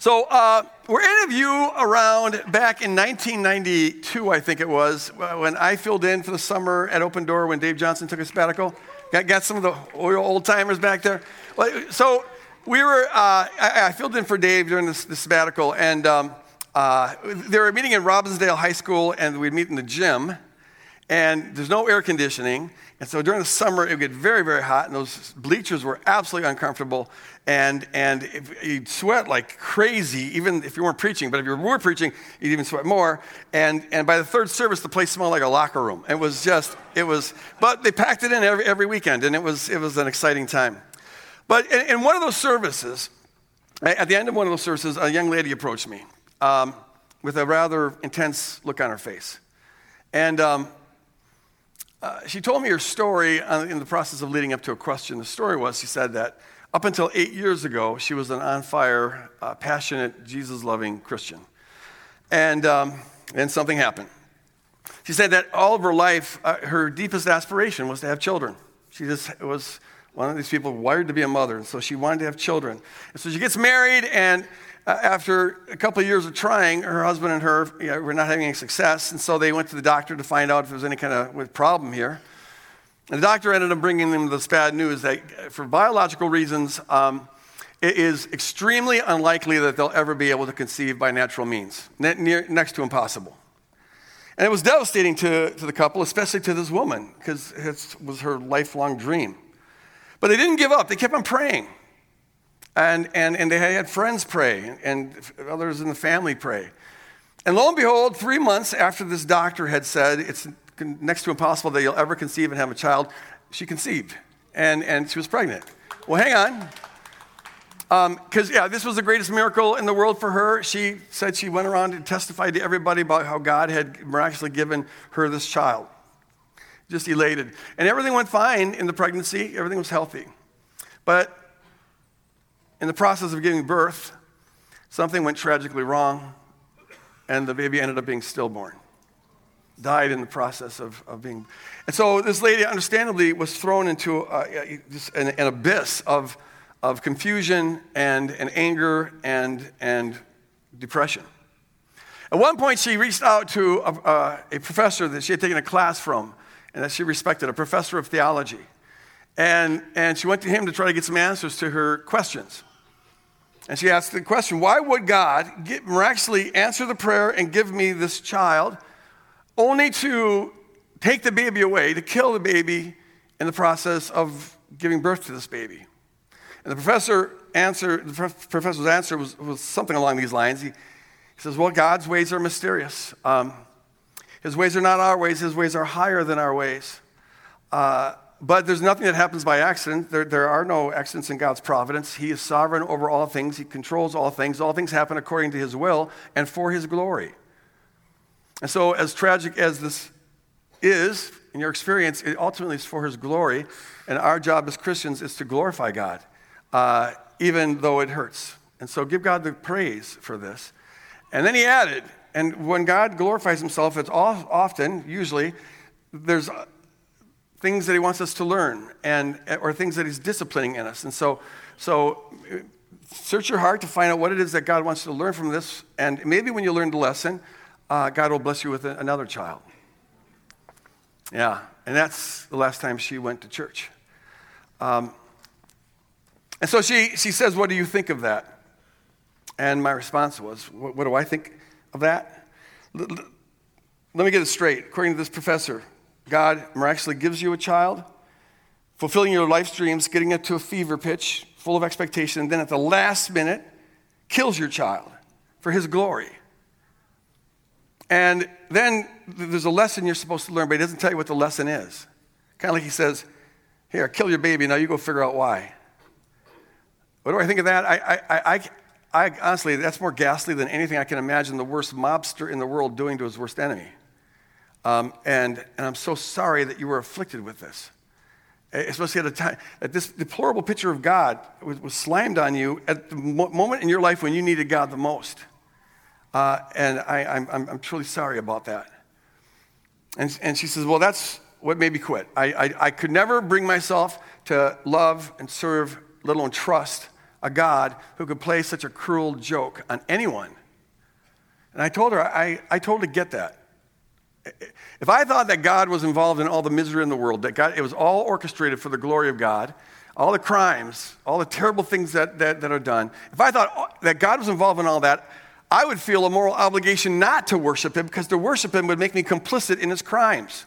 So, uh, were any of you around back in 1992, I think it was, when I filled in for the summer at Open Door when Dave Johnson took a sabbatical? Got, got some of the old timers back there? So, we were, uh, I, I, filled in for Dave during the sabbatical, and um, uh, they were meeting in Robbinsdale High School, and we'd meet in the gym, and there's no air conditioning. And so during the summer, it would get very, very hot, and those bleachers were absolutely uncomfortable. And, and you'd sweat like crazy, even if you weren't preaching. But if you were preaching, you'd even sweat more. And, and by the third service, the place smelled like a locker room. It was just, it was, but they packed it in every, every weekend, and it was, it was an exciting time. But in, in one of those services, at the end of one of those services, a young lady approached me um, with a rather intense look on her face. And um, uh, she told me her story in the process of leading up to a question. The story was she said that up until eight years ago, she was an on fire, uh, passionate, Jesus loving Christian. And um, something happened. She said that all of her life, uh, her deepest aspiration was to have children. She just was one of these people wired to be a mother, and so she wanted to have children. And so she gets married, and uh, after a couple of years of trying, her husband and her you know, were not having any success, and so they went to the doctor to find out if there was any kind of problem here. And the doctor ended up bringing them this bad news that, uh, for biological reasons, um, it is extremely unlikely that they'll ever be able to conceive by natural means, near, next to impossible. And it was devastating to, to the couple, especially to this woman, because it was her lifelong dream. But they didn't give up, they kept on praying. And, and, and they had friends pray, and others in the family pray. And lo and behold, three months after this doctor had said it's next to impossible that you'll ever conceive and have a child, she conceived. And, and she was pregnant. Well, hang on. Because, um, yeah, this was the greatest miracle in the world for her. She said she went around and testified to everybody about how God had miraculously given her this child. Just elated. And everything went fine in the pregnancy, everything was healthy. But in the process of giving birth, something went tragically wrong, and the baby ended up being stillborn. Died in the process of, of being. And so this lady, understandably, was thrown into a, an, an, abyss of, of confusion and, and anger and, and depression. At one point, she reached out to a, a professor that she had taken a class from and that she respected, a professor of theology. And, and she went to him to try to get some answers to her questions. And she asked the question why would God get, miraculously answer the prayer and give me this child only to take the baby away, to kill the baby in the process of giving birth to this baby? And the professor answer, the professor's answer was, was something along these lines. He, he says, Well, God's ways are mysterious. Um, his ways are not our ways, His ways are higher than our ways. Uh, but there's nothing that happens by accident. There, there are no accidents in God's providence. He is sovereign over all things, He controls all things. All things happen according to His will and for His glory. And so, as tragic as this is in your experience, it ultimately is for His glory. And our job as Christians is to glorify God, uh, even though it hurts. And so, give God the praise for this. And then He added, and when God glorifies Himself, it's often, usually, there's things that he wants us to learn and or things that he's disciplining in us. And so so search your heart to find out what it is that god wants you to learn from this. And maybe when you learn the lesson uh, god will bless you with another child. Yeah and that's the last time she went to church. Um, and so she, she says what do you think of that? And my response was what, what do i think of that? Let me get it straight. According to this professor God miraculously gives you a child, fulfilling your life's dreams, getting it to a fever pitch, full of expectation, and then at the last minute, kills your child for his glory. And then there's a lesson you're supposed to learn, but he doesn't tell you what the lesson is. Kind of like he says, Here, kill your baby, now you go figure out why. What do I think of that? I, I, I, I honestly, that's more ghastly than anything I can imagine the worst mobster in the world doing to his worst enemy. Um, and, and I'm so sorry that you were afflicted with this. Especially at a time that this deplorable picture of God was, was slammed on you at the mo- moment in your life when you needed God the most. Uh, and I, am I'm, I'm truly sorry about that. And, and she says, Well, that's what made me quit. I, I, I could never bring myself to love and serve, let alone trust a God who could play such a cruel joke on anyone. And I told her, I, I totally get that. If I thought that God was involved in all the misery in the world, that God, it was all orchestrated for the glory of God, all the crimes, all the terrible things that, that, that are done, if I thought that God was involved in all that, I would feel a moral obligation not to worship him because to worship him would make me complicit in his crimes.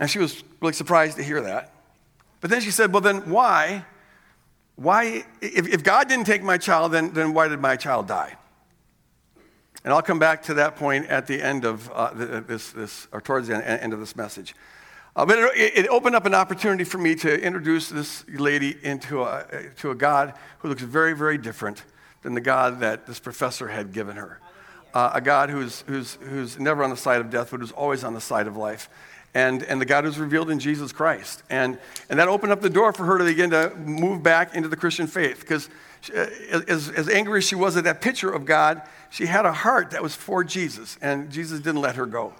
And she was really surprised to hear that. But then she said, Well, then why? Why, if, if God didn't take my child, then, then why did my child die? And I'll come back to that point at the end of uh, this, this, or towards the end of this message. Uh, but it, it, opened up an opportunity for me to introduce this lady into a, to a God who looks very, very different than the God that this professor had given her. Uh, a God who's, who's, who's never on the side of death, but who's always on the side of life. And, and the God who's revealed in Jesus Christ. And, and that opened up the door for her to begin to move back into the Christian faith. Because uh, as, as angry as she was at that picture of God, she had a heart that was for Jesus, and Jesus didn't let her go.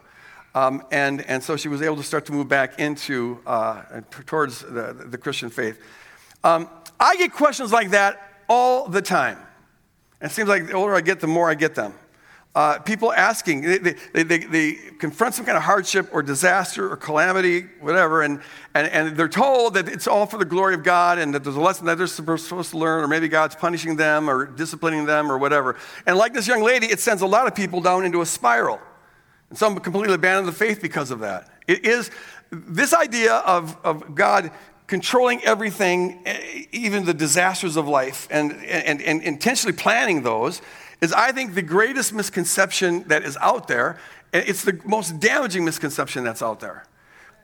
Um, and, and so she was able to start to move back into, uh, towards the, the Christian faith. Um, I get questions like that all the time. And it seems like the older I get, the more I get them. Uh, people asking, they, they, they, they, confront some kind of hardship or disaster or calamity, whatever, and, and, and they're told that it's all for the glory of God and that there's a lesson that they're supposed to learn, or maybe God's punishing them or disciplining them or whatever. And like this young lady, it sends a lot of people down into a spiral. And some completely abandon the faith because of that. It is this idea of, of God controlling everything, even the disasters of life, and, and, and intentionally planning those, is, I think, the greatest misconception that is out there. and It's the most damaging misconception that's out there.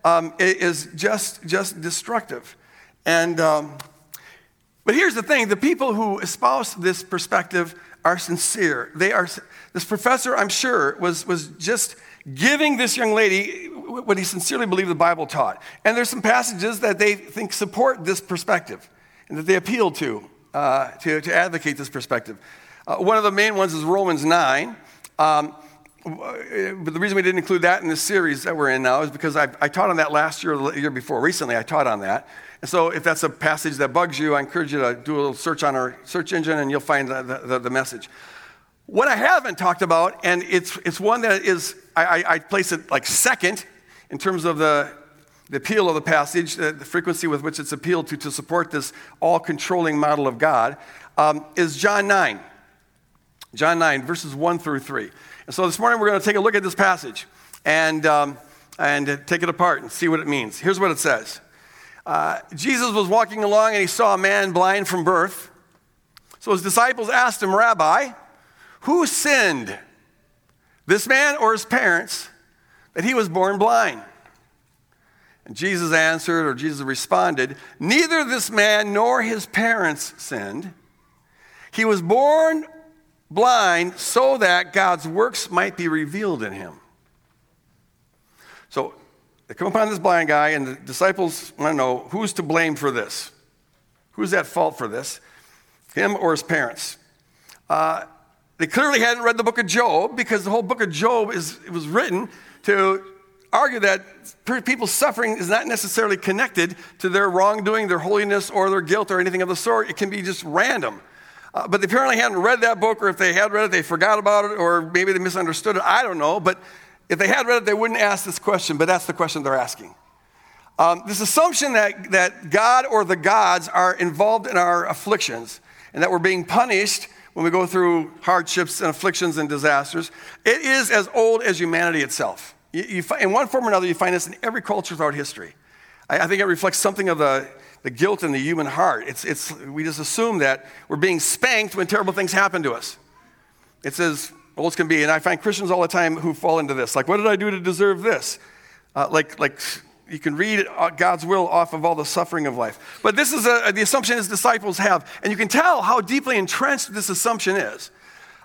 Um, it is just, just destructive. And, um, but here's the thing the people who espouse this perspective are sincere. They are, this professor, I'm sure, was, was just giving this young lady what he sincerely believed the Bible taught. And there's some passages that they think support this perspective and that they appeal to, uh, to, to advocate this perspective. Uh, one of the main ones is Romans 9. Um, but the reason we didn't include that in the series that we're in now is because I, I taught on that last year the year before. Recently, I taught on that. And so, if that's a passage that bugs you, I encourage you to do a little search on our search engine and you'll find the, the, the message. What I haven't talked about, and it's, it's one that is, I, I, I place it like second in terms of the, the appeal of the passage, the, the, frequency with which it's appealed to to support this all controlling model of God, um, is John 9. John 9, verses 1 through 3. And so this morning we're going to take a look at this passage and, um, and take it apart and see what it means. Here's what it says uh, Jesus was walking along and he saw a man blind from birth. So his disciples asked him, Rabbi, who sinned, this man or his parents, that he was born blind? And Jesus answered, or Jesus responded, Neither this man nor his parents sinned. He was born blind so that God's works might be revealed in him. So they come upon this blind guy, and the disciples want to know who's to blame for this? Who's at fault for this? Him or his parents? Uh, they clearly hadn't read the book of Job because the whole book of Job is, was written to argue that people's suffering is not necessarily connected to their wrongdoing, their holiness, or their guilt, or anything of the sort. It can be just random. Uh, but they apparently hadn't read that book, or if they had read it, they forgot about it, or maybe they misunderstood it. I don't know. But if they had read it, they wouldn't ask this question, but that's the question they're asking. Um, this assumption that, that God or the gods are involved in our afflictions and that we're being punished when we go through hardships and afflictions and disasters, it is as old as humanity itself. You, you, in one form or another, you find this in every culture throughout history. I, I think it reflects something of the the guilt in the human heart. It's, it's, we just assume that we're being spanked when terrible things happen to us. It's as old as can be. And I find Christians all the time who fall into this. Like, what did I do to deserve this? Uh, like, like you can read uh, God's will off of all the suffering of life. But this is a, the assumption his disciples have. And you can tell how deeply entrenched this assumption is.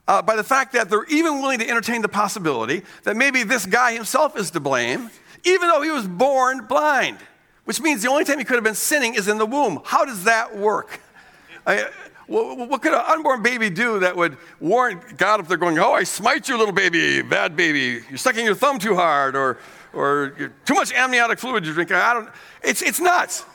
Uh, by the fact that they're even willing to entertain the possibility that maybe this guy himself is to blame, even though he was born blind which means the only time he could have been sinning is in the womb. How does that work? I, what could an unborn baby do that would warrant God if they're going, Oh, I smite you, little baby, bad baby, you're sucking your thumb too hard, or, or too much amniotic fluid you're drinking? I don't, it's, it's nuts.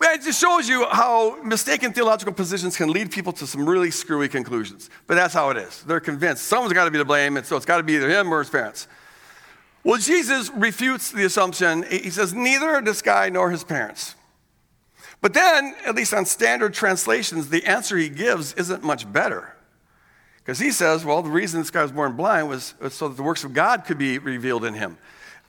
It just shows you how mistaken theological positions can lead people to some really screwy conclusions. But that's how it is. They're convinced someone's got to be to blame, and so it's got to be either him or his parents. Well, Jesus refutes the assumption. He says, neither this guy nor his parents. But then, at least on standard translations, the answer he gives isn't much better. Because he says, well, the reason this guy was born blind was, so that the works of God could be revealed in him.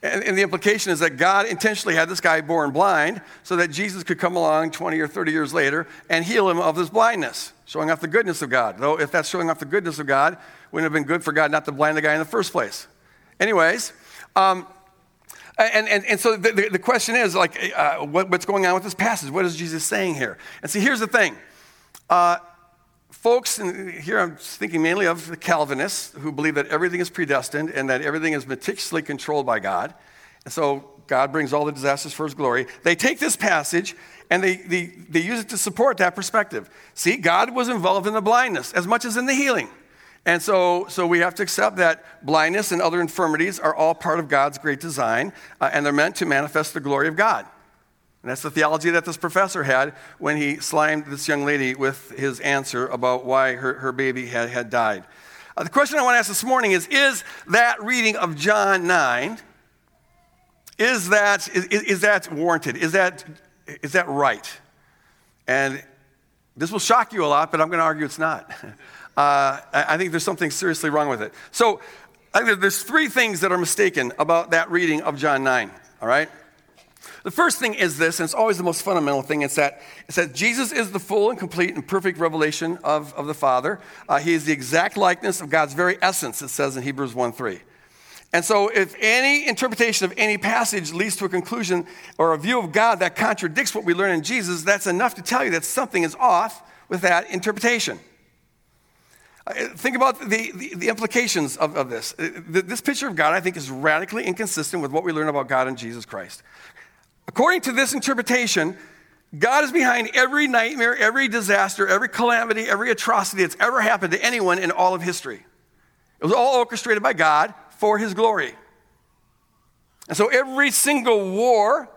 And, and, the implication is that God intentionally had this guy born blind so that Jesus could come along 20 or 30 years later and heal him of his blindness, showing off the goodness of God. Though, if that's showing off the goodness of God, wouldn't have been good for God not to blind the guy in the first place. Anyways, um, and, and, and so the, the, question is like, uh, what, what's going on with this passage? What is Jesus saying here? And see, here's the thing. Uh, folks, and here I'm thinking mainly of the Calvinists who believe that everything is predestined and that everything is meticulously controlled by God. And so God brings all the disasters for his glory. They take this passage and they, they, they use it to support that perspective. See, God was involved in the blindness as much as in the healing. And so, so we have to accept that blindness and other infirmities are all part of God's great design, uh, and they're meant to manifest the glory of God. And that's the theology that this professor had when he slimed this young lady with his answer about why her, her baby had, had died. Uh, the question I want to ask this morning is Is that reading of John 9, is that, is, is that warranted? Is that, is that right? And this will shock you a lot, but I'm going to argue it's not. Uh, I think there's something seriously wrong with it. So I think there's three things that are mistaken about that reading of John 9, all right? The first thing is this, and it's always the most fundamental thing, it's that, it's that Jesus is the full and complete and perfect revelation of, of the Father. Uh, he is the exact likeness of God's very essence, it says in Hebrews 1 3. And so, if any interpretation of any passage leads to a conclusion or a view of God that contradicts what we learn in Jesus, that's enough to tell you that something is off with that interpretation. Uh, think about the, the, the implications of, of this. Uh, this picture of God, I think, is radically inconsistent with what we learn about God in Jesus Christ. According to this interpretation, God is behind every nightmare, every disaster, every calamity, every atrocity that's ever happened to anyone in all of history. It was all orchestrated by God for his glory. And so every single war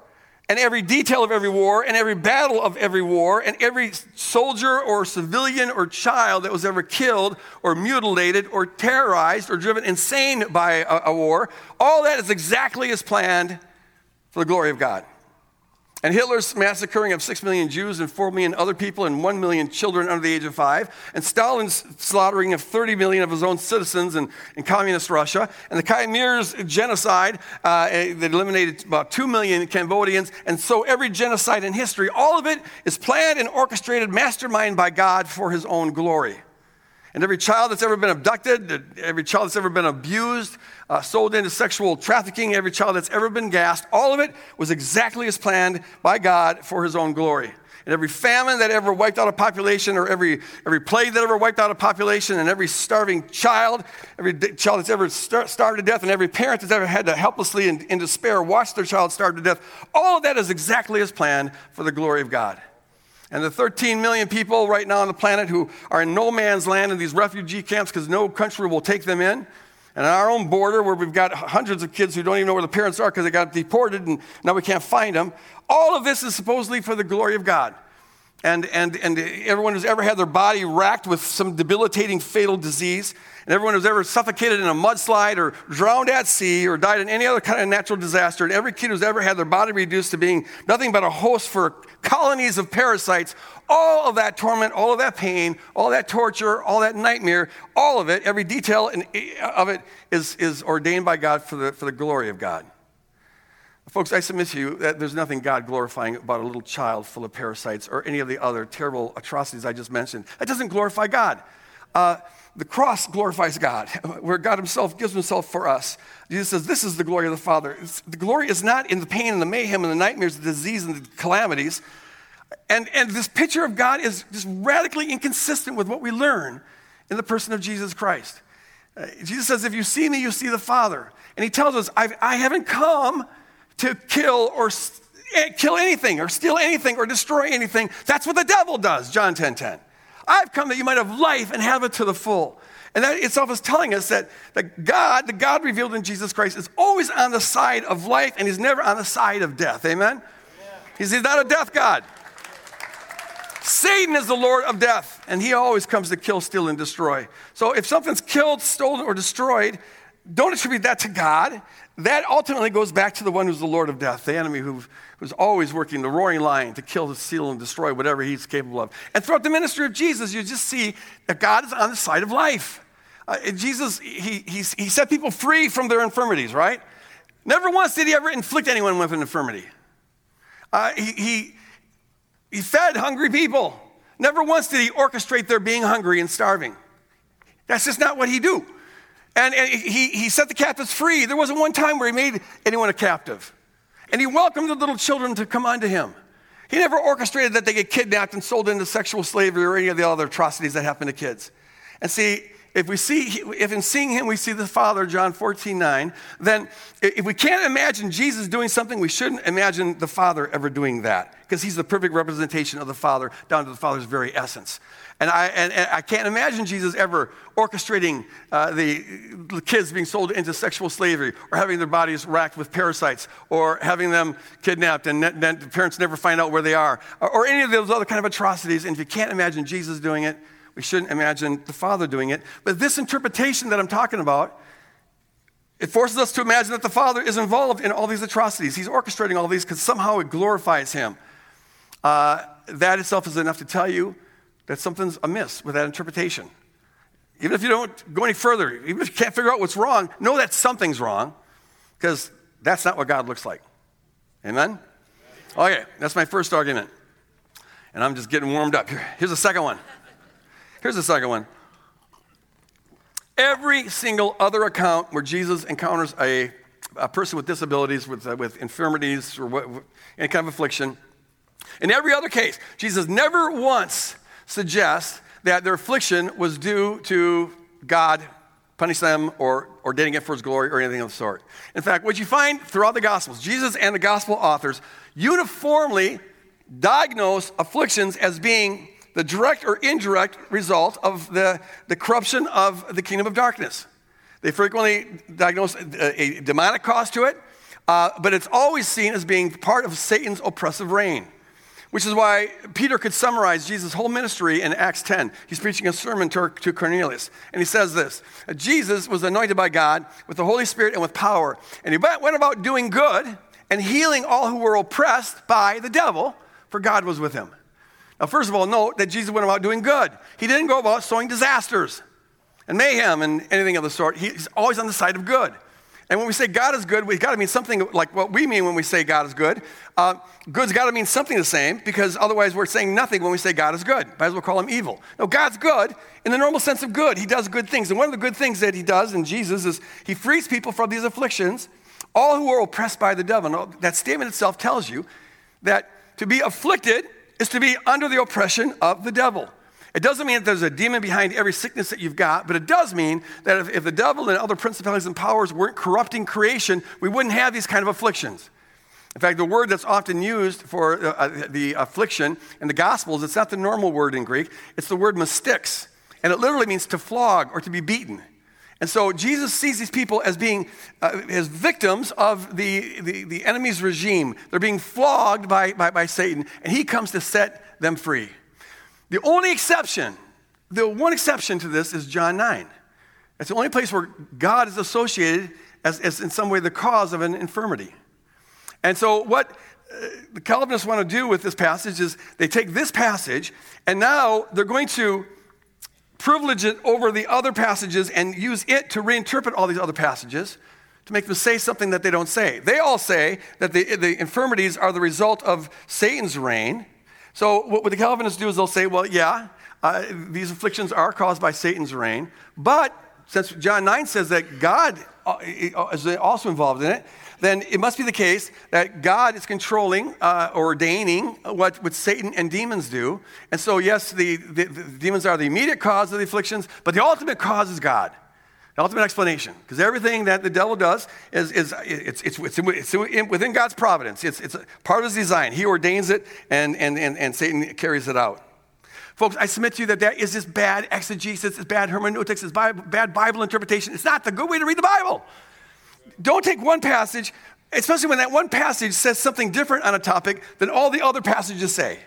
and every detail of every war and every battle of every war and every soldier or civilian or child that was ever killed or mutilated or terrorized or driven insane by a, a war, all that is exactly as planned for the glory of God. And Hitler's massacring of 6 million Jews and 4 million other people and 1 million children under the age of five, and Stalin's slaughtering of 30 million of his own citizens in, in communist Russia, and the Khmer's genocide uh, eh, that eliminated about 2 million Cambodians, and so every genocide in history, all of it is planned and orchestrated, masterminded by God for his own glory. And every child that's ever been abducted, every child that's ever been abused, uh, sold into sexual trafficking, every child that's ever been gassed, all of it was exactly as planned by God for his own glory. And every famine that ever wiped out a population, or every, every plague that ever wiped out a population, and every starving child, every child that's ever star- starved to death, and every parent that's ever had to helplessly in, in despair watch their child starve to death, all of that is exactly as planned for the glory of God. And the 13 million people right now on the planet who are in no man's land in these refugee camps because no country will take them in. And on our own border, where we've got hundreds of kids who don't even know where the parents are because they got deported and now we can't find them. All of this is supposedly for the glory of God. And, and, and everyone who's ever had their body racked with some debilitating fatal disease, and everyone who's ever suffocated in a mudslide or drowned at sea or died in any other kind of natural disaster, and every kid who's ever had their body reduced to being nothing but a host for colonies of parasites, all of that torment, all of that pain, all that torture, all that nightmare, all of it, every detail of it is, is ordained by God for the, for the glory of God. Folks, I submit to you that there's nothing God glorifying about a little child full of parasites or any of the other terrible atrocities I just mentioned. That doesn't glorify God. Uh, the cross glorifies God, where God Himself gives Himself for us. Jesus says, This is the glory of the Father. It's, the glory is not in the pain and the mayhem and the nightmares, the disease and the calamities. And, and this picture of God is just radically inconsistent with what we learn in the person of Jesus Christ. Uh, Jesus says, If you see me, you see the Father. And He tells us, I've, I haven't come to kill or eh, kill anything or steal anything or destroy anything. That's what the devil does, John 10 10. I've come that you might have life and have it to the full. And that itself is telling us that, that God, the God revealed in Jesus Christ, is always on the side of life and he's never on the side of death. Amen? Yeah. He's, he's not a death God. Satan is the Lord of death, and he always comes to kill, steal, and destroy. So if something's killed, stolen, or destroyed, don't attribute that to God. That ultimately goes back to the one who's the Lord of death, the enemy who, who's always working the roaring lion to kill, steal, and destroy whatever he's capable of. And throughout the ministry of Jesus, you just see that God is on the side of life. Uh, Jesus, he, he, he set people free from their infirmities, right? Never once did he ever inflict anyone with an infirmity. Uh, he, he, he fed hungry people. Never once did he orchestrate their being hungry and starving. That's just not what he do. And, and he, he set the captives free. There wasn't one time where he made anyone a captive. And he welcomed the little children to come unto him. He never orchestrated that they get kidnapped and sold into sexual slavery or any of the other atrocities that happen to kids. And see, if we see, if in seeing him we see the Father, John 14, 9, then if we can't imagine Jesus doing something, we shouldn't imagine the Father ever doing that because he's the perfect representation of the Father down to the Father's very essence. And I, and, and I can't imagine Jesus ever orchestrating uh, the, the kids being sold into sexual slavery or having their bodies racked with parasites or having them kidnapped and then the parents never find out where they are or, or any of those other kind of atrocities. And if you can't imagine Jesus doing it, we shouldn't imagine the Father doing it. But this interpretation that I'm talking about, it forces us to imagine that the Father is involved in all these atrocities. He's orchestrating all these because somehow it glorifies Him. Uh, that itself is enough to tell you that something's amiss with that interpretation. Even if you don't go any further, even if you can't figure out what's wrong, know that something's wrong because that's not what God looks like. Amen? Okay, that's my first argument. And I'm just getting warmed up. Here's the second one. Here's the second one. Every single other account where Jesus encounters a, a person with disabilities, with, uh, with infirmities, or what, any kind of affliction, in every other case, Jesus never once suggests that their affliction was due to God punish them or ordaining it for his glory or anything of the sort. In fact, what you find throughout the Gospels, Jesus and the Gospel authors uniformly diagnose afflictions as being the direct or indirect result of the, the corruption of the kingdom of darkness. They frequently diagnose a, a demonic cause to it, uh, but it's always seen as being part of Satan's oppressive reign. Which is why Peter could summarize Jesus' whole ministry in Acts 10. He's preaching a sermon to, to Cornelius. And he says this Jesus was anointed by God with the Holy Spirit and with power. And he went about doing good and healing all who were oppressed by the devil, for God was with him. Now, first of all, note that Jesus went about doing good. He didn't go about sowing disasters and mayhem and anything of the sort. He's always on the side of good. And when we say God is good, we've got to mean something like what we mean when we say God is good. Uh, good's got to mean something the same because otherwise we're saying nothing when we say God is good. Might as well call him evil. No, God's good in the normal sense of good. He does good things. And one of the good things that he does in Jesus is he frees people from these afflictions, all who are oppressed by the devil. Now, that statement itself tells you that to be afflicted is to be under the oppression of the devil. It doesn't mean that there's a demon behind every sickness that you've got, but it does mean that if, if the devil and other principalities and powers weren't corrupting creation, we wouldn't have these kind of afflictions. In fact, the word that's often used for uh, uh the affliction in the Gospels, it's not the normal word in Greek, it's the word mastix. And it literally means to flog or to be beaten. And so Jesus sees these people as being uh, as victims of the, the, the, enemy's regime. They're being flogged by, by, by Satan, and he comes to set them free. The only exception, the one exception to this is John 9. It's the only place where God is associated as, as in some way the cause of an infirmity. And so, what uh, the Calvinists want to do with this passage is they take this passage and now they're going to privilege it over the other passages and use it to reinterpret all these other passages to make them say something that they don't say. They all say that the, the infirmities are the result of Satan's reign. So, what the Calvinists do is they'll say, well, yeah, uh, these afflictions are caused by Satan's reign, but since John 9 says that God uh, is also involved in it, then it must be the case that God is controlling uh, or ordaining what, what Satan and demons do. And so, yes, the, the, the demons are the immediate cause of the afflictions, but the ultimate cause is God. The ultimate explanation. Because everything that the devil does is, is it's, it's, it's, it's within God's providence. It's, it's part of his design. He ordains it, and, and, and, and Satan carries it out. Folks, I submit to you that that is just bad exegesis, it's bad hermeneutics, it's bad Bible interpretation. It's not the good way to read the Bible don't take one passage, especially when that one passage says something different on a topic than all the other passages say.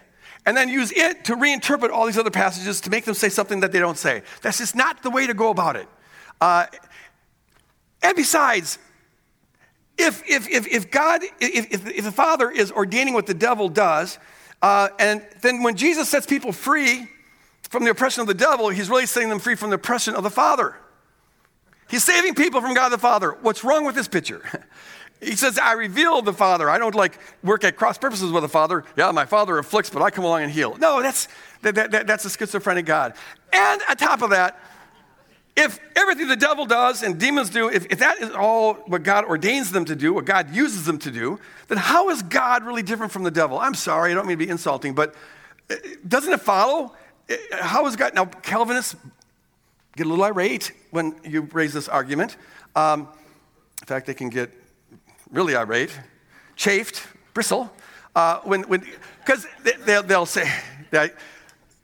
and then use it to reinterpret all these other passages to make them say something that they don't say. That's just not the way to go about it. Uh, and besides, if, if, if, if God, if, if, the Father is ordaining what the devil does, uh, and then when Jesus sets people free from the oppression of the devil, he's really setting them free from the oppression of the Father. He's saving people from God the Father. What's wrong with this picture? He says, I reveal the Father. I don't like work at cross purposes with the Father. Yeah, my Father afflicts, but I come along and heal. No, that's, that, that, that's a schizophrenic God. And on top of that, if everything the devil does and demons do, if, if that is all what God ordains them to do, what God uses them to do, then how is God really different from the devil? I'm sorry, I don't mean to be insulting, but uh, doesn't it follow? Uh, how is God? Now, Calvinists get a little irate when you raise this argument. Um, in fact, they can get really irate, chafed, bristle, uh, when, when, because they, they'll say that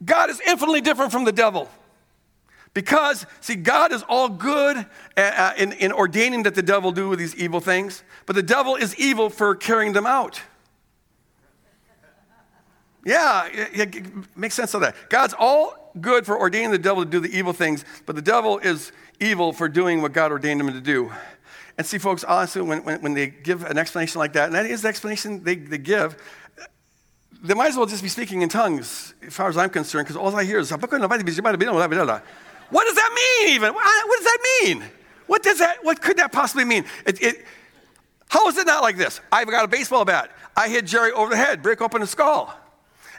God is infinitely different from the devil. Because, see, God is all good uh, uh, in, in ordaining that the devil do these evil things, but the devil is evil for carrying them out. Yeah, it, it makes sense of that. God's all good for ordaining the devil to do the evil things, but the devil is evil for doing what God ordained him to do. And see, folks, honestly, when, when, when they give an explanation like that, and that is the explanation they, they give, they might as well just be speaking in tongues, as far as I'm concerned, because all I hear is, what does that mean, even? What does that mean? What does that, what could that possibly mean? It, it, how is it not like this? I've got a baseball bat. I hit Jerry over the head, break open his skull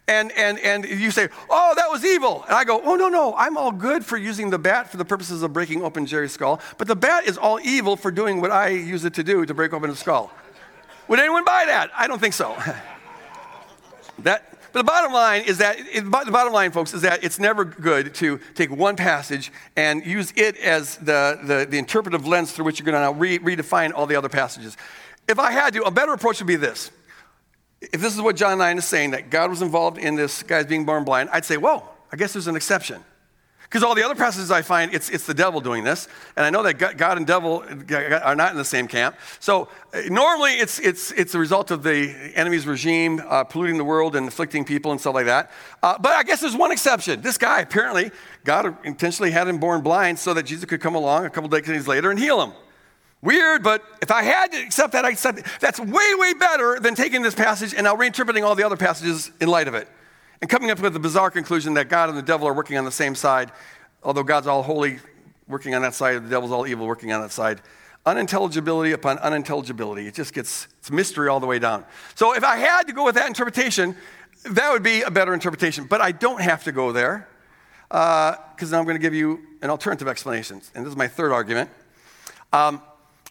and, and, and you say, oh, that was evil. And I go, oh, no, no, I'm all good for using the bat for the purposes of breaking open Jerry's skull, but the bat is all evil for doing what I use it to do to break open his skull. Would anyone buy that? I don't think so. that, but the bottom line is that, it, the bottom line, folks, is that it's never good to take one passage and use it as the, the, the interpretive lens through which you're going to re- redefine all the other passages. If I had to, a better approach would be this if this is what John 9 is saying, that God was involved in this guy's being born blind, I'd say, whoa, I guess there's an exception. Because all the other passages I find, it's, it's the devil doing this. And I know that God and devil are not in the same camp. So uh, normally it's, it's, it's a result of the enemy's regime uh, polluting the world and afflicting people and stuff like that. Uh, but I guess there's one exception. This guy, apparently, God intentionally had him born blind so that Jesus could come along a couple decades later and heal him. Weird, but if I had to accept that, I accept it. That's way, way better than taking this passage and now reinterpreting all the other passages in light of it and coming up with the bizarre conclusion that God and the devil are working on the same side, although God's all holy working on that side, the devil's all evil working on that side. Unintelligibility upon unintelligibility. It just gets, it's mystery all the way down. So if I had to go with that interpretation, that would be a better interpretation. But I don't have to go there because uh, now I'm going to give you an alternative explanation. And this is my third argument. Um,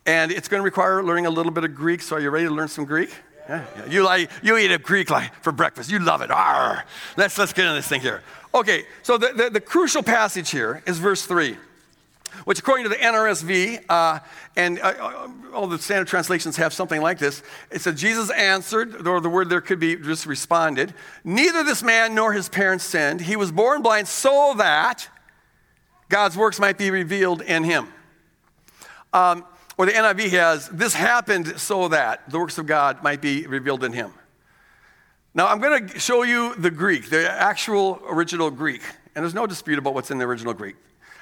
and it's going to require learning a little bit of Greek. So, are you ready to learn some Greek? Yeah. You, like, you eat a Greek like, for breakfast. You love it. Arr. Let's, let's get into this thing here. Okay, so the, the, the crucial passage here is verse 3 which according to the NRSV uh, and uh, uh, all the standard translations have something like this. It said, Jesus answered, or the word there could be just responded, Neither this man nor his parents sinned. He was born blind so that God's works might be revealed in him. Um, or the NIV has, this happened so that the works of God might be revealed in him. Now, I'm going to show you the Greek, the actual original Greek. And there's no dispute about what's in the original Greek.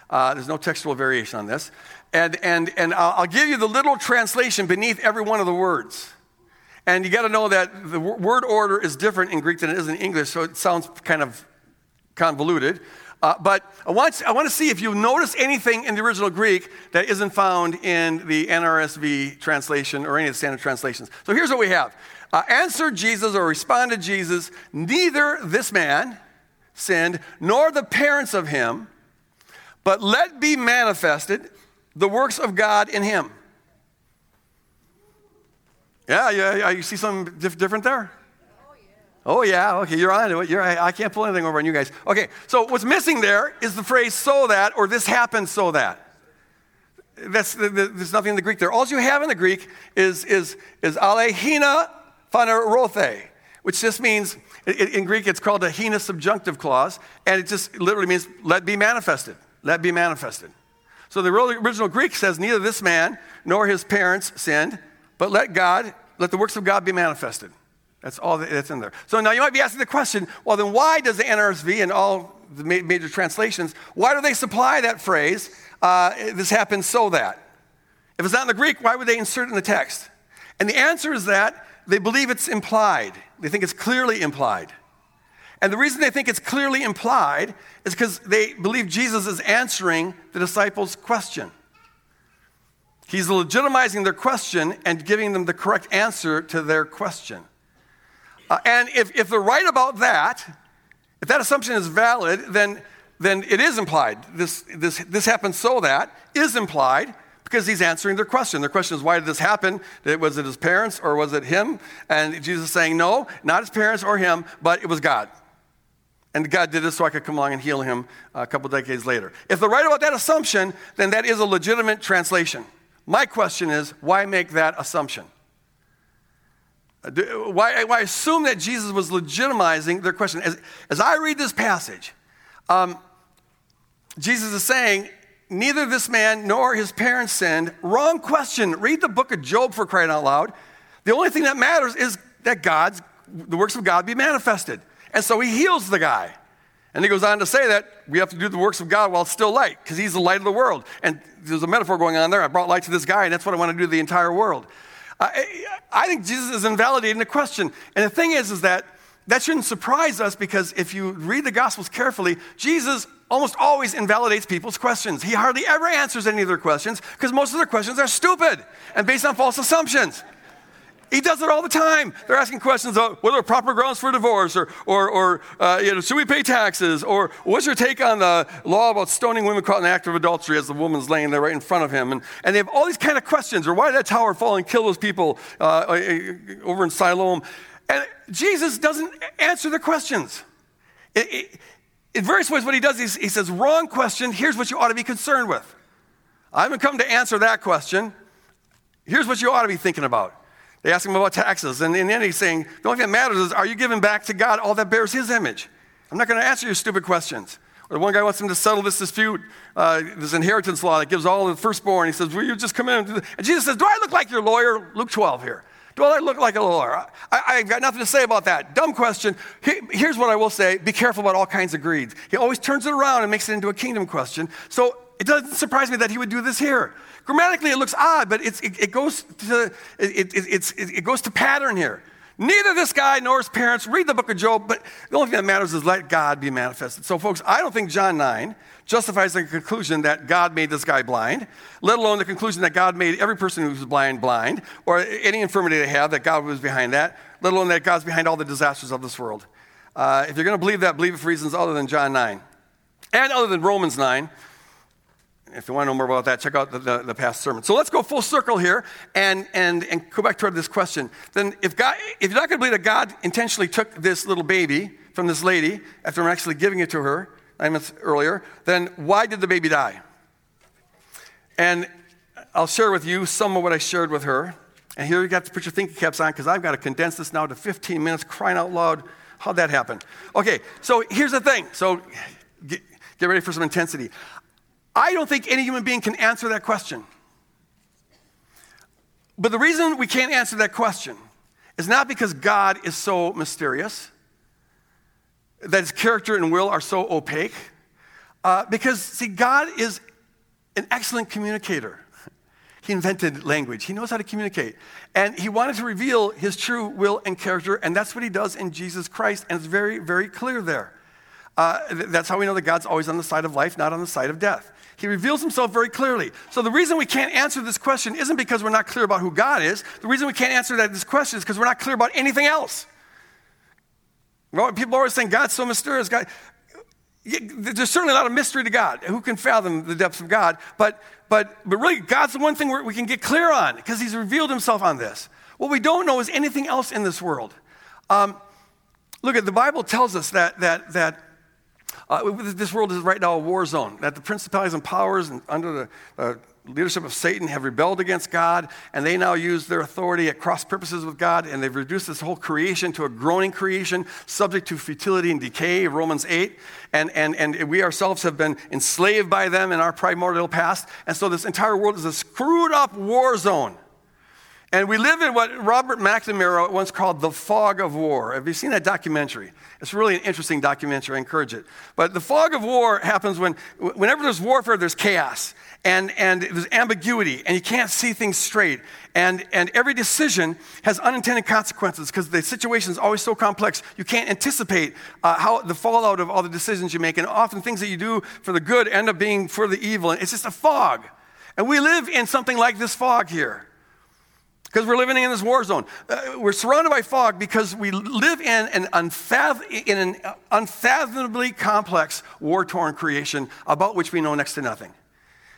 Uh, there's no textual variation on this. And, and, and I'll, give you the literal translation beneath every one of the words. And you got to know that the word order is different in Greek than it is in English, so it sounds kind of convoluted. Uh, but I want, I want to see if you notice anything in the original Greek that isn't found in the NRSV translation or any of the standard translations. So here's what we have uh, Answered Jesus or responded Jesus, neither this man sinned nor the parents of him, but let be manifested the works of God in him. Yeah, yeah, yeah you see something different there? Oh, yeah, okay, you're on it. You're, I can't pull anything over on you guys. Okay, so what's missing there is the phrase so that or this happened so that. That's, there's nothing in the Greek there. All you have in the Greek is, is, is alehina phanerothe, which just means, in Greek, it's called a hina subjunctive clause, and it just literally means let be manifested. Let be manifested. So the original Greek says, neither this man nor his parents sinned, but let God, let the works of God be manifested. That's all that's in there. So now you might be asking the question well, then why does the NRSV and all the major translations, why do they supply that phrase, uh, this happens so that? If it's not in the Greek, why would they insert it in the text? And the answer is that they believe it's implied. They think it's clearly implied. And the reason they think it's clearly implied is because they believe Jesus is answering the disciples' question. He's legitimizing their question and giving them the correct answer to their question. Uh, and if, if they're right about that, if that assumption is valid, then, then it is implied. This, this, this happens so that is implied because he's answering their question. Their question is, why did this happen? Was it his parents or was it him? And Jesus is saying, no, not his parents or him, but it was God. And God did this so I could come along and heal him a couple decades later. If they're right about that assumption, then that is a legitimate translation. My question is, why make that assumption? Why, why assume that Jesus was legitimizing their question? As, as I read this passage, um, Jesus is saying, Neither this man nor his parents sinned. Wrong question. Read the book of Job for crying out loud. The only thing that matters is that God's, the works of God be manifested. And so he heals the guy. And he goes on to say that we have to do the works of God while it's still light, because he's the light of the world. And there's a metaphor going on there. I brought light to this guy, and that's what I want to do to the entire world. I, I think Jesus is invalidating the question. And the thing is, is that that shouldn't surprise us because if you read the Gospels carefully, Jesus almost always invalidates people's questions. He hardly ever answers any of their questions because most of their questions are stupid and based on false assumptions. He does it all the time. They're asking questions about what are proper grounds for divorce, or, or, or uh, you know, should we pay taxes, or what's your take on the law about stoning women caught in the act of adultery as the woman's laying there right in front of him? And, and they have all these kind of questions, or why did that tower fall and kill those people uh, uh over in Siloam? And Jesus doesn't answer the questions. It, it, in various ways, what he does is he says, Wrong question, here's what you ought to be concerned with. I haven't come to answer that question. Here's what you ought to be thinking about. They ask him about taxes, and in the end, he's saying, The only thing that matters is, Are you giving back to God all that bears his image? I'm not going to answer your stupid questions. Or the one guy wants him to settle this dispute, uh, this inheritance law that gives all the firstborn. He says, Will you just come in? And, and Jesus says, Do I look like your lawyer? Luke 12 here. Do I look like a lawyer? I, have got nothing to say about that. Dumb question. here's what I will say be careful about all kinds of greed. He always turns it around and makes it into a kingdom question. So it doesn't surprise me that he would do this here. Grammatically, it looks odd, but it, it, goes to, it, it goes to pattern here. Neither this guy nor his parents read the book of Job, but the only thing that matters is let God be manifested. So, folks, I don't think John 9 justifies the conclusion that God made this guy blind, let alone the conclusion that God made every person who's blind blind, or any infirmity they have, that God was behind that, let alone that God's behind all the disasters of this world. Uh, if you're going to believe that, believe it for reasons other than John 9 and other than Romans 9. If you want to know more about that, check out the, the, the past sermon. So let's go full circle here and, and, and go back to this question. Then, if, God, if you're not going to believe that God intentionally took this little baby from this lady after actually giving it to her, nine months earlier, then why did the baby die? And I'll share with you some of what I shared with her. And here you got to put your thinking caps on because I've got to condense this now to 15 minutes, crying out loud. How'd that happen? Okay, so here's the thing. So get, get ready for some intensity. I don't think any human being can answer that question. But the reason we can't answer that question is not because God is so mysterious that his character and will are so opaque? Uh, because, see, God is an excellent communicator. He invented language, he knows how to communicate. And he wanted to reveal his true will and character, and that's what he does in Jesus Christ, and it's very, very clear there. Uh, that's how we know that God's always on the side of life, not on the side of death. He reveals himself very clearly. So the reason we can't answer this question isn't because we're not clear about who God is. The reason we can't answer that, this question is because we're not clear about anything else. People are always saying God's so mysterious. God, there's certainly a lot of mystery to God. Who can fathom the depths of God? But, but, but really, God's the one thing we can get clear on because He's revealed Himself on this. What we don't know is anything else in this world. Um, look at the Bible tells us that that that uh, this world is right now a war zone. That the principalities and powers and under the uh, leadership of Satan have rebelled against God, and they now use their authority at cross purposes with God, and they've reduced this whole creation to a groaning creation, subject to futility and decay, Romans 8. And, and, and we ourselves have been enslaved by them in our primordial past. And so this entire world is a screwed up war zone. And we live in what Robert McNamara once called the fog of war. Have you seen that documentary? It's really an interesting documentary. I encourage it. But the fog of war happens when, whenever there's warfare, there's chaos and, and there's ambiguity, and you can't see things straight. And, and every decision has unintended consequences because the situation is always so complex, you can't anticipate uh, how the fallout of all the decisions you make. And often things that you do for the good end up being for the evil. And it's just a fog. And we live in something like this fog here because we're living in this war zone. Uh, we're surrounded by fog because we live in an, in an unfathomably complex, war torn creation about which we know next to nothing.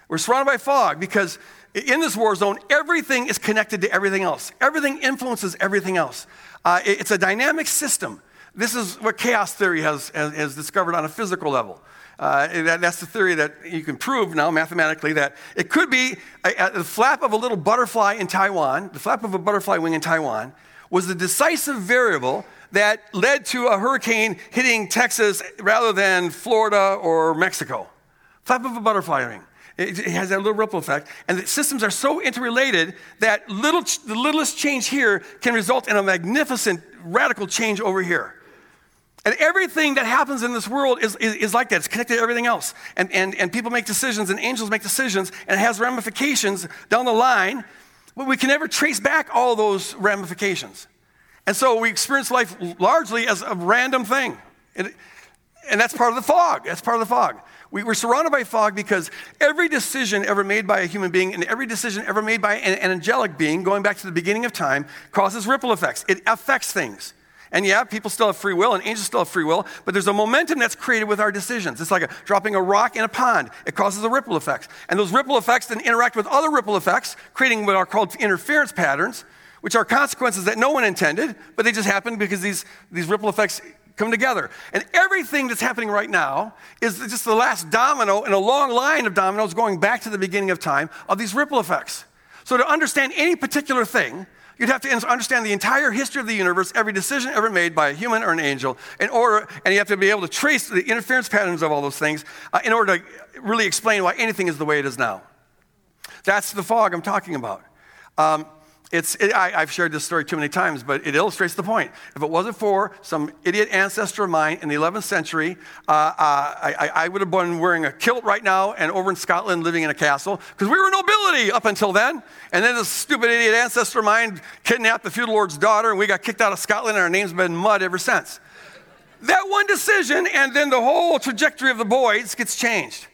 We're surrounded by fog because in this war zone, everything is connected to everything else. Everything influences everything else. Uh, it's a dynamic system. This is what chaos theory has, has, has discovered on a physical level. Uh, that, that's the theory that you can prove now mathematically that it could be a, a, the flap of a little butterfly in Taiwan, the flap of a butterfly wing in Taiwan, was the decisive variable that led to a hurricane hitting Texas rather than Florida or Mexico. Flap of a butterfly wing. It, it has that little ripple effect. And the systems are so interrelated that little, the littlest change here can result in a magnificent, radical change over here. And everything that happens in this world is, is, is, like that. It's connected to everything else. And, and, and people make decisions, and angels make decisions, and it has ramifications down the line, but we can never trace back all those ramifications. And so we experience life largely as a random thing. And, and that's part of the fog. That's part of the fog. We, are surrounded by fog because every decision ever made by a human being and every decision ever made by an, an angelic being, going back to the beginning of time, causes ripple effects. It affects things. And yeah, people still have free will and angels still have free will, but there's a momentum that's created with our decisions. It's like a, dropping a rock in a pond. It causes a ripple effect. And those ripple effects then interact with other ripple effects, creating what are called interference patterns, which are consequences that no one intended, but they just happen because these, these ripple effects come together. And everything that's happening right now is just the last domino in a long line of dominoes going back to the beginning of time of these ripple effects. So to understand any particular thing, You'd have to understand the entire history of the universe, every decision ever made by a human or an angel, in order, and you have to be able to trace the interference patterns of all those things uh, in order to really explain why anything is the way it is now. That's the fog I'm talking about. Um, it's, it, I, have shared this story too many times, but it illustrates the point. If it wasn't for some idiot ancestor of mine in the 11th century, uh, uh, I, I, would have been wearing a kilt right now and over in Scotland living in a castle because we were nobility up until then. And then this stupid idiot ancestor of mine kidnapped the feudal lord's daughter, and we got kicked out of Scotland, and our name's been mud ever since. That one decision, and then the whole trajectory of the boys gets changed.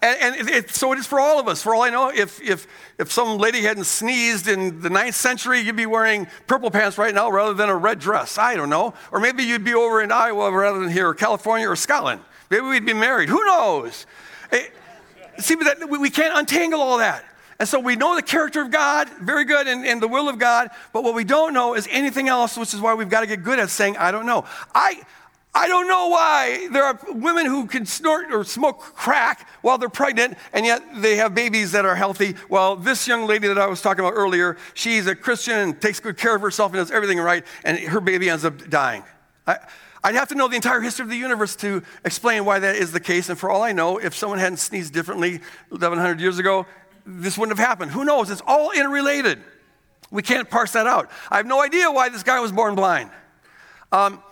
And, and it, so it is for all of us. For all I know, if, if, if some lady hadn't sneezed in the ninth century, you'd be wearing purple pants right now rather than a red dress. I don't know. Or maybe you'd be over in Iowa rather than here, or California, or Scotland. Maybe we'd be married. Who knows? It, see, but that, we can't untangle all that. And so we know the character of God, very good, and, and, the will of God, but what we don't know is anything else, which is why we've got to get good at saying, I don't know. I, I don't know why there are women who can snort or smoke crack while they're pregnant, and yet they have babies that are healthy. Well, this young lady that I was talking about earlier, she's a Christian and takes good care of herself and does everything right, and her baby ends up dying. I, would have to know the entire history of the universe to explain why that is the case. And for all I know, if someone hadn't sneezed differently 1,100 years ago, this wouldn't have happened. Who knows? It's all interrelated. We can't parse that out. I have no idea why this guy was born blind. Um,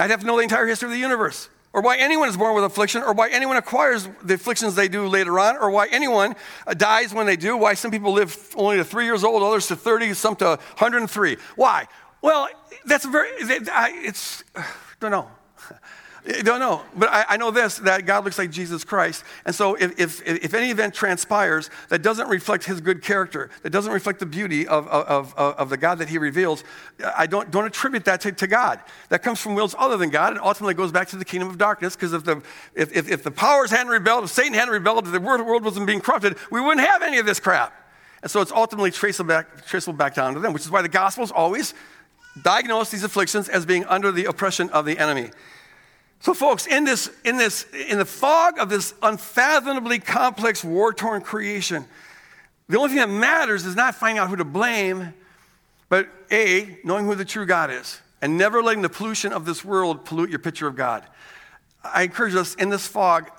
I'd have to know the entire history of the universe, or why anyone is born with affliction, or why anyone acquires the afflictions they do later on, or why anyone uh, dies when they do, why some people live only to three years old, others to 30, some to 103. Why? Well, that's very, it's, I don't know. I don't know, but I, I, know this that God looks like Jesus Christ. And so, if, if, if, any event transpires that doesn't reflect his good character, that doesn't reflect the beauty of, of, of, of the God that he reveals, I don't, don't attribute that to, to, God. That comes from wills other than God and ultimately goes back to the kingdom of darkness because if the, if, if, if, the powers hadn't rebelled, if Satan hadn't rebelled, if the world wasn't being corrupted, we wouldn't have any of this crap. And so, it's ultimately traceable back, traceable back down to them, which is why the Gospels always diagnose these afflictions as being under the oppression of the enemy. So, folks, in this, in this, in the fog of this unfathomably complex, war-torn creation, the only thing that matters is not finding out who to blame, but A, knowing who the true God is, and never letting the pollution of this world pollute your picture of God. I encourage us in this fog,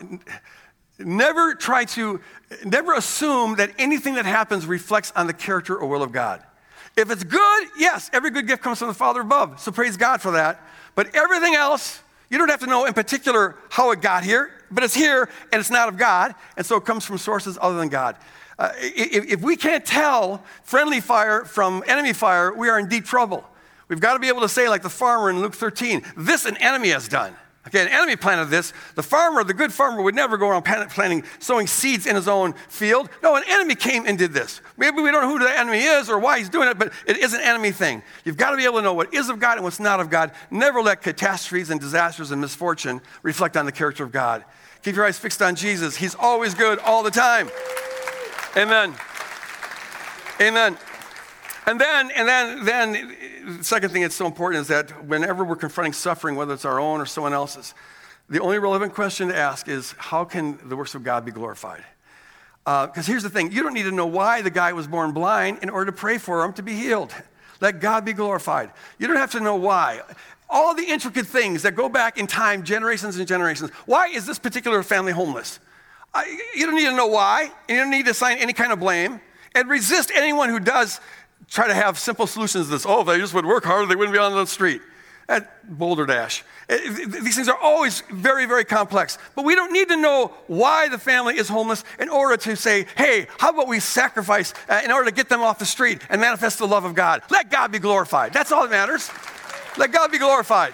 never try to, never assume that anything that happens reflects on the character or will of God. If it's good, yes, every good gift comes from the Father above. So praise God for that. But everything else, you don't have to know in particular how it got here, but it's here and it's not of God, and so it comes from sources other than God. Uh, if, if we can't tell friendly fire from enemy fire, we are in deep trouble. We've got to be able to say, like the farmer in Luke 13, this an enemy has done. Okay, an enemy planted this. The farmer, the good farmer, would never go around planting, sowing seeds in his own field. No, an enemy came and did this. Maybe we don't know who the enemy is or why he's doing it, but it is an enemy thing. You've got to be able to know what is of God and what's not of God. Never let catastrophes and disasters and misfortune reflect on the character of God. Keep your eyes fixed on Jesus. He's always good all the time. Amen. Amen. And then, and then, then the second thing that's so important is that whenever we're confronting suffering, whether it's our own or someone else's, the only relevant question to ask is how can the works of God be glorified? Because uh, here's the thing you don't need to know why the guy was born blind in order to pray for him to be healed. Let God be glorified. You don't have to know why. All the intricate things that go back in time, generations and generations. Why is this particular family homeless? I, you don't need to know why. And you don't need to assign any kind of blame. And resist anyone who does try to have simple solutions to this. Oh, if they just would work harder, they wouldn't be on the street. At Boulder Dash. These things are always very, very complex. But we don't need to know why the family is homeless in order to say, hey, how about we sacrifice uh, in order to get them off the street and manifest the love of God? Let God be glorified. That's all that matters. Let God be glorified.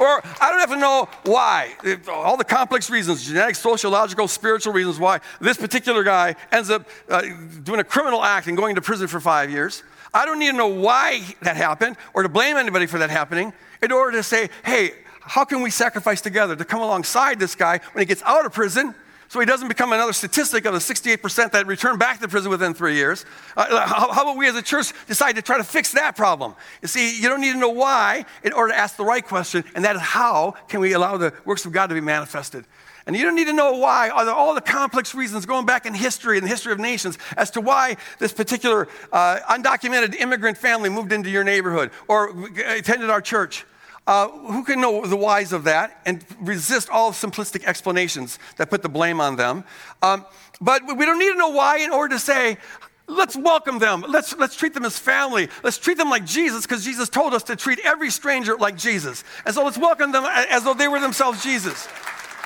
Or I don't have to know why. All the complex reasons, genetic, sociological, spiritual reasons why this particular guy ends up uh, doing a criminal act and going to prison for five years. I don't need to know why that happened or to blame anybody for that happening in order to say, hey, how can we sacrifice together to come alongside this guy when he gets out of prison so he doesn't become another statistic of the 68% that return back to prison within three years. Uh, how, how, about we as a church decide to try to fix that problem? You see, you don't need to know why in order to ask the right question, and that is how can we allow the works of God to be manifested? And you don't need to know why. All the complex reasons going back in history, in the history of nations, as to why this particular uh, undocumented immigrant family moved into your neighborhood or attended our church? Uh, who can know the whys of that and resist all simplistic explanations that put the blame on them? Um, but we don't need to know why in order to say, let's welcome them. Let's, let's treat them as family. Let's treat them like Jesus because Jesus told us to treat every stranger like Jesus. And so let's welcome them as though they were themselves Jesus.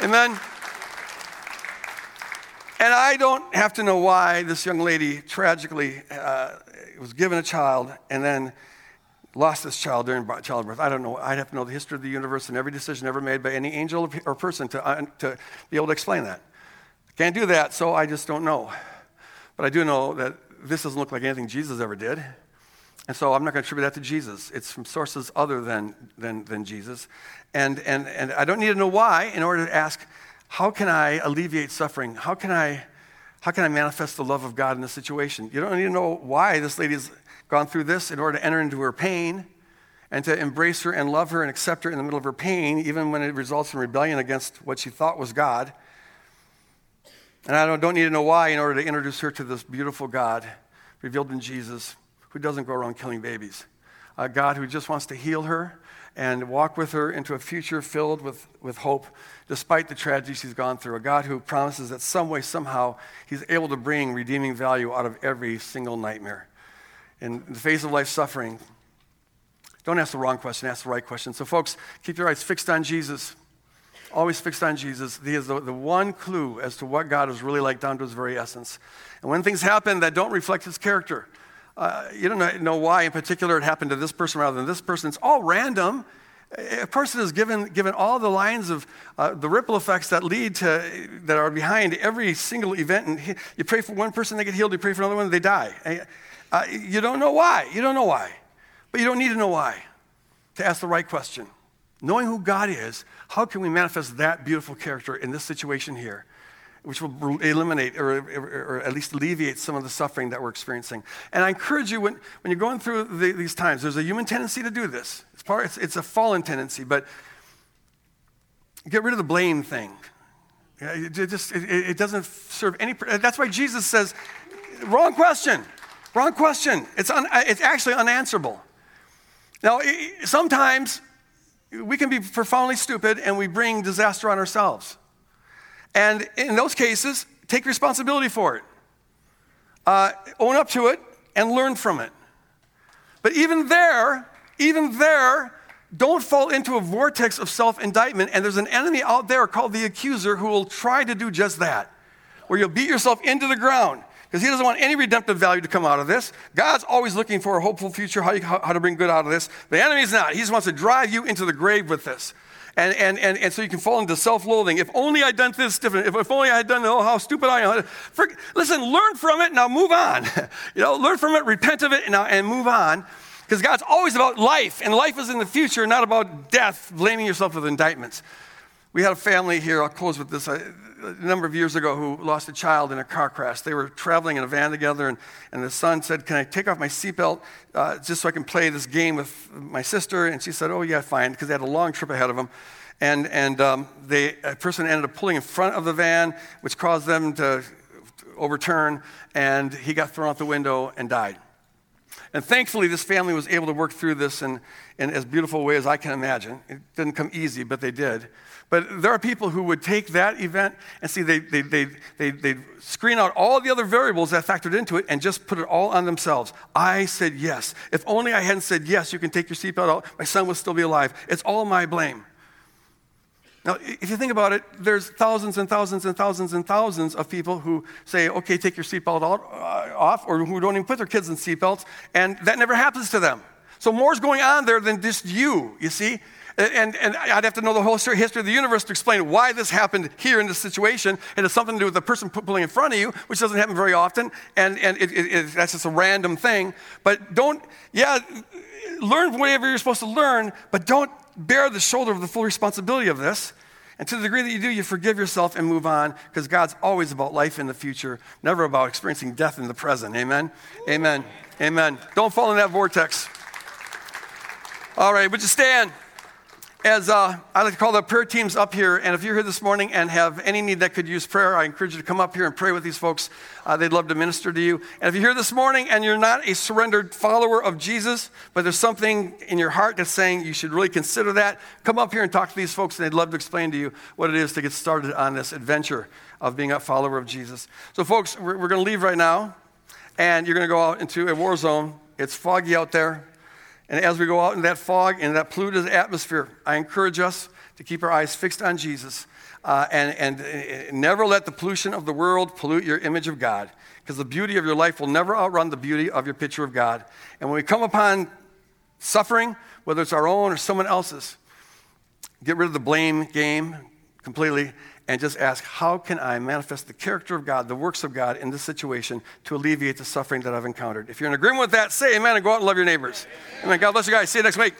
Amen. And I don't have to know why this young lady tragically uh, was given a child and then lost this child during childbirth. I don't know. I'd have to know the history of the universe and every decision ever made by any angel or person to, uh, to be able to explain that. Can't do that, so I just don't know. But I do know that this doesn't look like anything Jesus ever did. And so I'm not going to attribute that to Jesus. It's from sources other than, than, than Jesus. And, and, and I don't need to know why in order to ask, how can I alleviate suffering? How can I, how can I manifest the love of God in this situation? You don't need to know why this lady is gone through this in order to enter into her pain and to embrace her and love her and accept her in the middle of her pain, even when it results in rebellion against what she thought was God. And I don't, don't need to know why in order to introduce her to this beautiful God revealed in Jesus who doesn't go around killing babies. A God who just wants to heal her and walk with her into a future filled with, with hope despite the tragedy she's gone through. A God who promises that some way, somehow, he's able to bring redeeming value out of every single nightmare in the face of life suffering, don't ask the wrong question, ask the right question. So, folks, keep your eyes fixed on Jesus. Always fixed on Jesus. He is the, the one clue as to what God is really like down to his very essence. And when things happen that don't reflect his character, uh, you don't know why in particular it happened to this person rather than this person. It's all random. A person is given, given all the lines of uh, the ripple effects that lead to, that are behind every single event. And he, you pray for one person, they get healed. You pray for another one, they die. Uh, you don't know why. You don't know why. But you don't need to know why to ask the right question. Knowing who God is, how can we manifest that beautiful character in this situation here, which will eliminate or, or, at least alleviate some of the suffering that we're experiencing? And I encourage you, when, when you're going through the, these times, there's a human tendency to do this. It's, part, it's, it's a fallen tendency, but get rid of the blame thing. It, just, it, it doesn't serve any. That's why Jesus says, wrong question. Wrong question. It's, un, it's actually unanswerable. Now, sometimes we can be profoundly stupid and we bring disaster on ourselves. And in those cases, take responsibility for it. Uh, own up to it and learn from it. But even there, even there, don't fall into a vortex of self indictment. And there's an enemy out there called the accuser who will try to do just that, where you'll beat yourself into the ground because he doesn't want any redemptive value to come out of this. God's always looking for a hopeful future, how, you, how, how to bring good out of this. The enemy's not. He just wants to drive you into the grave with this. And, and, and, and so you can fall into self loathing. If only I'd done this different. If, if only I had done, oh, how stupid I am. For, listen, learn from it, now move on. you know, learn from it, repent of it, and, and move on. Because God's always about life, and life is in the future, not about death, blaming yourself with indictments. We had a family here, I'll close with this, a, a number of years ago who lost a child in a car crash. They were traveling in a van together, and, and the son said, Can I take off my seatbelt uh, just so I can play this game with my sister? And she said, Oh, yeah, fine, because they had a long trip ahead of them. And, and um, they, a person ended up pulling in front of the van, which caused them to overturn, and he got thrown out the window and died. And thankfully, this family was able to work through this in, in as beautiful a way as I can imagine. It didn't come easy, but they did. But there are people who would take that event and see, they, they, they, they, they screen out all the other variables that factored into it and just put it all on themselves. I said yes. If only I hadn't said yes, you can take your seatbelt out, my son would still be alive. It's all my blame. Now, if you think about it, there's thousands and thousands and thousands and thousands of people who say, okay, take your seatbelt uh, off, or who don't even put their kids in seatbelts, and that never happens to them. So more's going on there than just you, you see? And, and I'd have to know the whole history of the universe to explain why this happened here in this situation. And it's something to do with the person pulling in front of you, which doesn't happen very often. And, and it, it, it, that's just a random thing. But don't, yeah, learn whatever you're supposed to learn, but don't bear the shoulder of the full responsibility of this. And to the degree that you do, you forgive yourself and move on because God's always about life in the future, never about experiencing death in the present. Amen? Amen. Amen. Don't fall in that vortex. All right, would you stand? As uh, I like to call the prayer teams up here, and if you're here this morning and have any need that could use prayer, I encourage you to come up here and pray with these folks. Uh, they'd love to minister to you. And if you're here this morning and you're not a surrendered follower of Jesus, but there's something in your heart that's saying you should really consider that, come up here and talk to these folks, and they'd love to explain to you what it is to get started on this adventure of being a follower of Jesus. So, folks, we're, we're going to leave right now, and you're going to go out into a war zone. It's foggy out there. And as we go out in that fog and that polluted atmosphere, I encourage us to keep our eyes fixed on Jesus uh, and, and, and never let the pollution of the world pollute your image of God, because the beauty of your life will never outrun the beauty of your picture of God. And when we come upon suffering, whether it's our own or someone else's, get rid of the blame game completely and just ask, how can I manifest the character of God, the works of God in this situation to alleviate the suffering that I've encountered? If you're in agreement with that, say amen and go out and love your neighbors. Amen. amen. God bless you guys. See you next week.